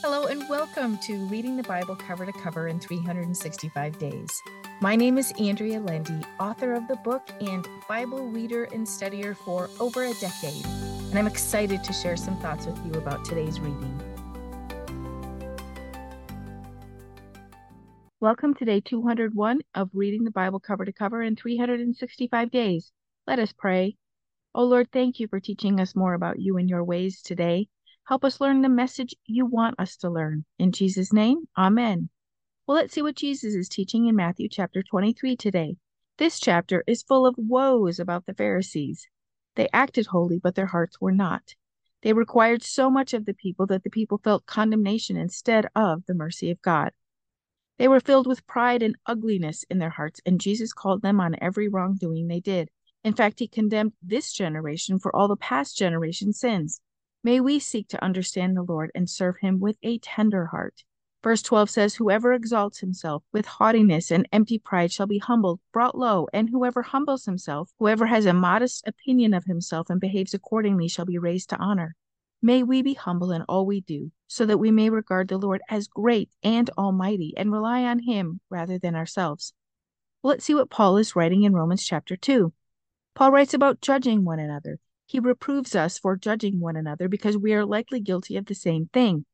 Hello, and welcome to Reading the Bible Cover to Cover in 365 Days. My name is Andrea Lendy, author of the book and Bible reader and studier for over a decade, and I'm excited to share some thoughts with you about today's reading. Welcome to day 201 of Reading the Bible Cover to Cover in 365 Days. Let us pray. Oh Lord, thank you for teaching us more about you and your ways today. Help us learn the message you want us to learn. In Jesus' name, amen. Well, let's see what Jesus is teaching in Matthew chapter 23 today. This chapter is full of woes about the Pharisees. They acted holy, but their hearts were not. They required so much of the people that the people felt condemnation instead of the mercy of God. They were filled with pride and ugliness in their hearts, and Jesus called them on every wrongdoing they did. In fact, he condemned this generation for all the past generation's sins. May we seek to understand the Lord and serve him with a tender heart. Verse 12 says, Whoever exalts himself with haughtiness and empty pride shall be humbled, brought low, and whoever humbles himself, whoever has a modest opinion of himself and behaves accordingly, shall be raised to honor. May we be humble in all we do, so that we may regard the Lord as great and almighty and rely on him rather than ourselves. Well, let's see what Paul is writing in Romans chapter 2. Paul writes about judging one another. He reproves us for judging one another because we are likely guilty of the same thing.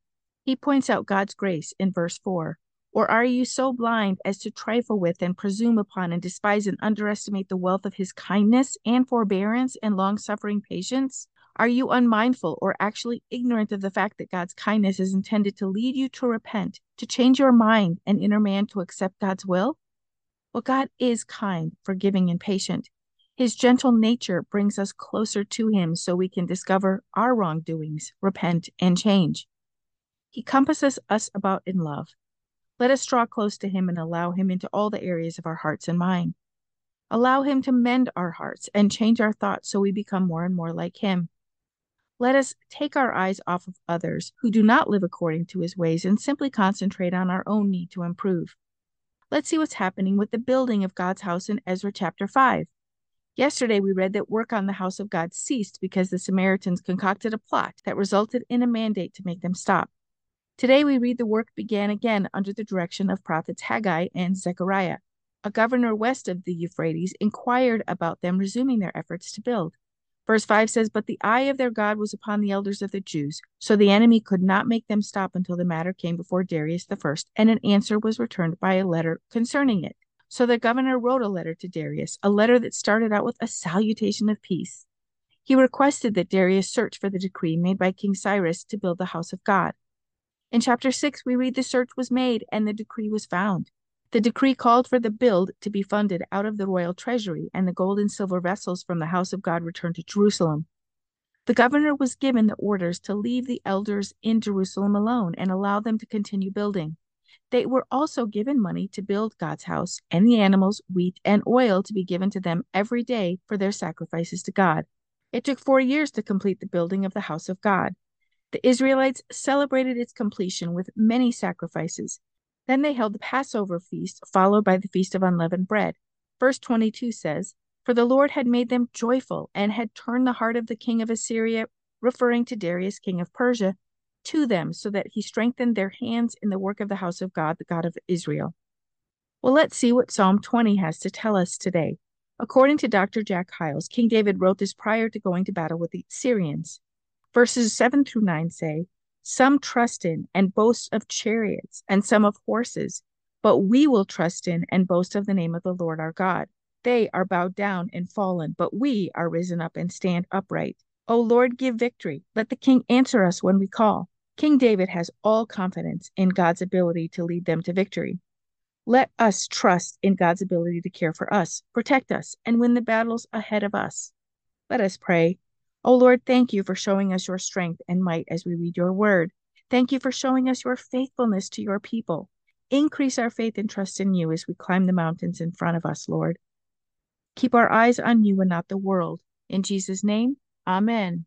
He points out God's grace in verse 4. Or are you so blind as to trifle with and presume upon and despise and underestimate the wealth of his kindness and forbearance and long suffering patience? Are you unmindful or actually ignorant of the fact that God's kindness is intended to lead you to repent, to change your mind and inner man to accept God's will? Well, God is kind, forgiving, and patient. His gentle nature brings us closer to Him so we can discover our wrongdoings, repent, and change. He compasses us about in love. Let us draw close to Him and allow Him into all the areas of our hearts and mind. Allow Him to mend our hearts and change our thoughts so we become more and more like Him. Let us take our eyes off of others who do not live according to His ways and simply concentrate on our own need to improve. Let's see what's happening with the building of God's house in Ezra chapter 5. Yesterday, we read that work on the house of God ceased because the Samaritans concocted a plot that resulted in a mandate to make them stop. Today, we read the work began again under the direction of prophets Haggai and Zechariah. A governor west of the Euphrates inquired about them resuming their efforts to build. Verse 5 says, But the eye of their God was upon the elders of the Jews, so the enemy could not make them stop until the matter came before Darius the first, and an answer was returned by a letter concerning it. So the governor wrote a letter to Darius, a letter that started out with a salutation of peace. He requested that Darius search for the decree made by King Cyrus to build the house of God. In chapter 6, we read the search was made and the decree was found. The decree called for the build to be funded out of the royal treasury and the gold and silver vessels from the house of God returned to Jerusalem. The governor was given the orders to leave the elders in Jerusalem alone and allow them to continue building. They were also given money to build God's house, and the animals, wheat, and oil to be given to them every day for their sacrifices to God. It took four years to complete the building of the house of God. The Israelites celebrated its completion with many sacrifices. Then they held the Passover feast, followed by the Feast of Unleavened Bread. Verse 22 says, For the Lord had made them joyful and had turned the heart of the king of Assyria, referring to Darius, king of Persia, to them so that he strengthened their hands in the work of the house of God, the God of Israel. Well, let's see what Psalm 20 has to tell us today. According to Dr. Jack Hyles, King David wrote this prior to going to battle with the Syrians. Verses 7 through 9 say, Some trust in and boast of chariots, and some of horses, but we will trust in and boast of the name of the Lord our God. They are bowed down and fallen, but we are risen up and stand upright. O Lord, give victory. Let the king answer us when we call. King David has all confidence in God's ability to lead them to victory. Let us trust in God's ability to care for us, protect us, and win the battles ahead of us. Let us pray. O Lord, thank you for showing us your strength and might as we read your word. Thank you for showing us your faithfulness to your people. Increase our faith and trust in you as we climb the mountains in front of us, Lord. Keep our eyes on you and not the world. In Jesus' name, amen.